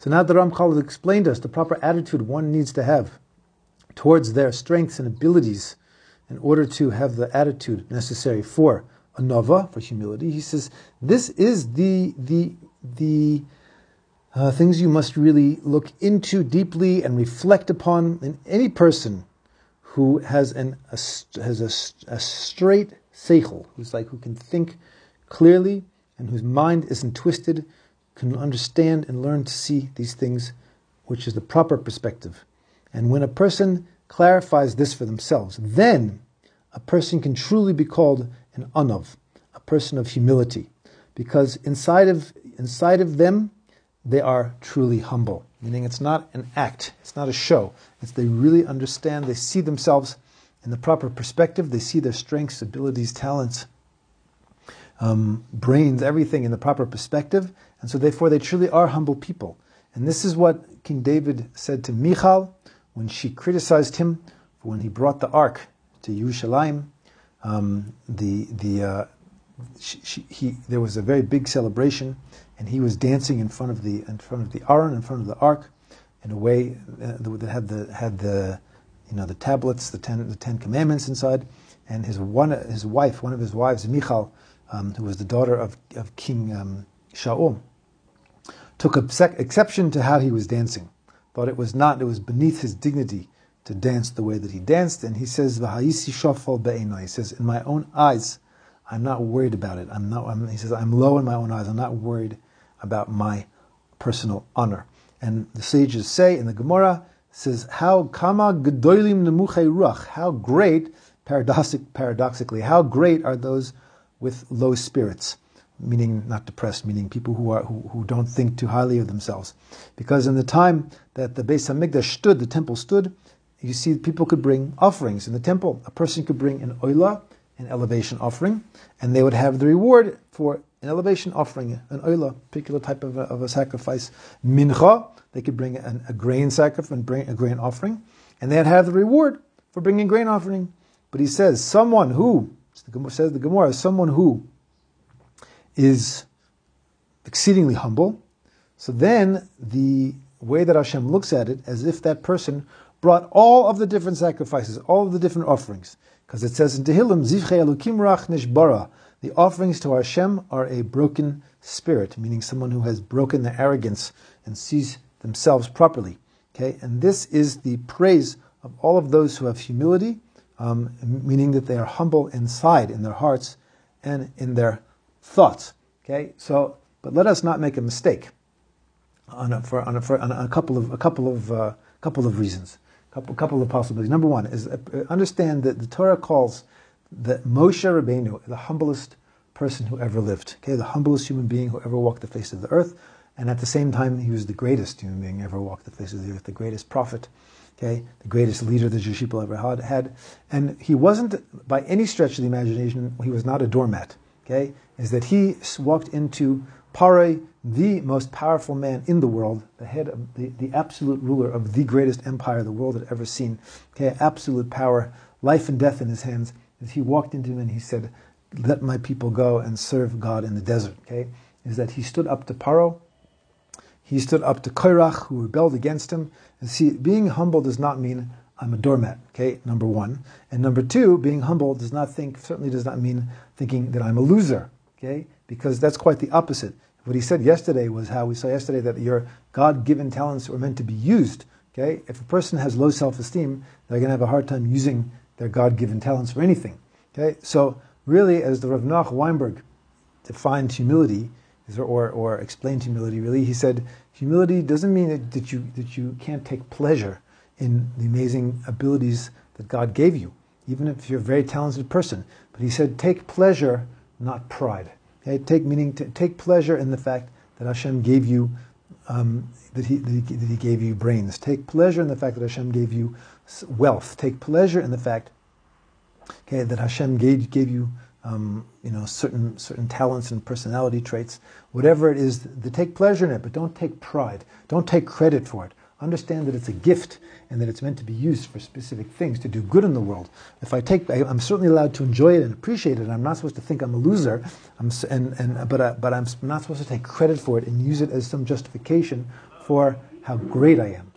So now the Ramchal has explained to us the proper attitude one needs to have towards their strengths and abilities in order to have the attitude necessary for anavah, for humility. He says this is the the the uh, things you must really look into deeply and reflect upon in any person who has an a, has a, a straight seichel, who's like who can think clearly and whose mind isn't twisted, can understand and learn to see these things, which is the proper perspective. And when a person clarifies this for themselves, then a person can truly be called an anav, a person of humility, because inside of inside of them they are truly humble. Meaning it's not an act, it's not a show. It's they really understand, they see themselves in the proper perspective, they see their strengths, abilities, talents, um, brains, everything in the proper perspective, and so therefore they truly are humble people. And this is what King David said to Michal when she criticized him for when he brought the ark to Yerushalayim. Um, the the uh, she, she, he, there was a very big celebration, and he was dancing in front of the in front of the Aron, in front of the ark, in a way uh, that had the had the you know the tablets, the ten the Ten Commandments inside, and his one his wife, one of his wives, Michal, um, who was the daughter of of King um, Shaul, took exception to how he was dancing thought it was not, it was beneath his dignity to dance the way that he danced. And he says, V'ha'isi. He says, in my own eyes, I'm not worried about it. I'm not, I'm, he says, I'm low in my own eyes. I'm not worried about my personal honor. And the sages say in the Gemara, says, how kama gedolim nemuchei ruach, how great, paradoxic, paradoxically, how great are those with low spirits meaning not depressed, meaning people who are who, who don't think too highly of themselves. Because in the time that the Beis Hamikdash stood, the temple stood, you see people could bring offerings in the temple. A person could bring an oila, an elevation offering, and they would have the reward for an elevation offering, an oila, particular type of a, of a sacrifice. Mincha, they could bring an, a grain sacrifice and bring a grain offering, and they'd have the reward for bringing grain offering. But he says, someone who, says the Gemara, someone who is exceedingly humble. So then the way that Hashem looks at it, as if that person brought all of the different sacrifices, all of the different offerings. Because it says in Tehillim, Zivche Elokim Ruach Nishbara, the offerings to Hashem are a broken spirit, meaning someone who has broken their arrogance and sees themselves properly. Okay, and this is the praise of all of those who have humility, um, meaning that they are humble inside, in their hearts, and in their thoughts. Okay, so but let us not make a mistake on a, for, on a, for, on a couple of a couple of uh, couple of reasons, couple a couple of possibilities. Number one is uh, understand that the Torah calls the Moshe Rabbeinu the humblest person who ever lived. Okay, the humblest human being who ever walked the face of the earth, and at the same time he was the greatest human being ever walked the face of the earth, the greatest prophet. Okay, the greatest leader the Jewish people ever had, had, and he wasn't by any stretch of the imagination. He was not a doormat okay, is that he walked into Paro, the most powerful man in the world, the head of the, the absolute ruler of the greatest empire the world had ever seen, okay, absolute power, life and death in his hands, as he walked into him and he said, let my people go and serve God in the desert, okay, is that he stood up to Paro, he stood up to Koirach, who rebelled against him, and see, being humble does not mean I'm a doormat, okay, number one. And number two, being humble does not think, certainly does not mean thinking that I'm a loser, okay, because that's quite the opposite. What he said yesterday was how we saw yesterday that your God given talents were meant to be used, okay. If a person has low self esteem, they're going to have a hard time using their God given talents for anything, okay. So, really, as the Rav Noach Weinberg defined humility, or, or explained humility, really, he said, humility doesn't mean that, that, you, that you can't take pleasure in the amazing abilities that God gave you, even if you're a very talented person. But he said, take pleasure, not pride. Okay? Take meaning to take pleasure in the fact that Hashem gave you um, that, he, that, he, that He gave you brains. Take pleasure in the fact that Hashem gave you wealth. Take pleasure in the fact okay, that Hashem gave, gave you um, you know certain certain talents and personality traits. Whatever it is, to take pleasure in it, but don't take pride. Don't take credit for it. Understand that it's a gift and that it's meant to be used for specific things to do good in the world. If I take, I, am certainly allowed to enjoy it and appreciate it. I'm not supposed to think I'm a loser, I'm, and, and, but, I, but I'm not supposed to take credit for it and use it as some justification for how great I am.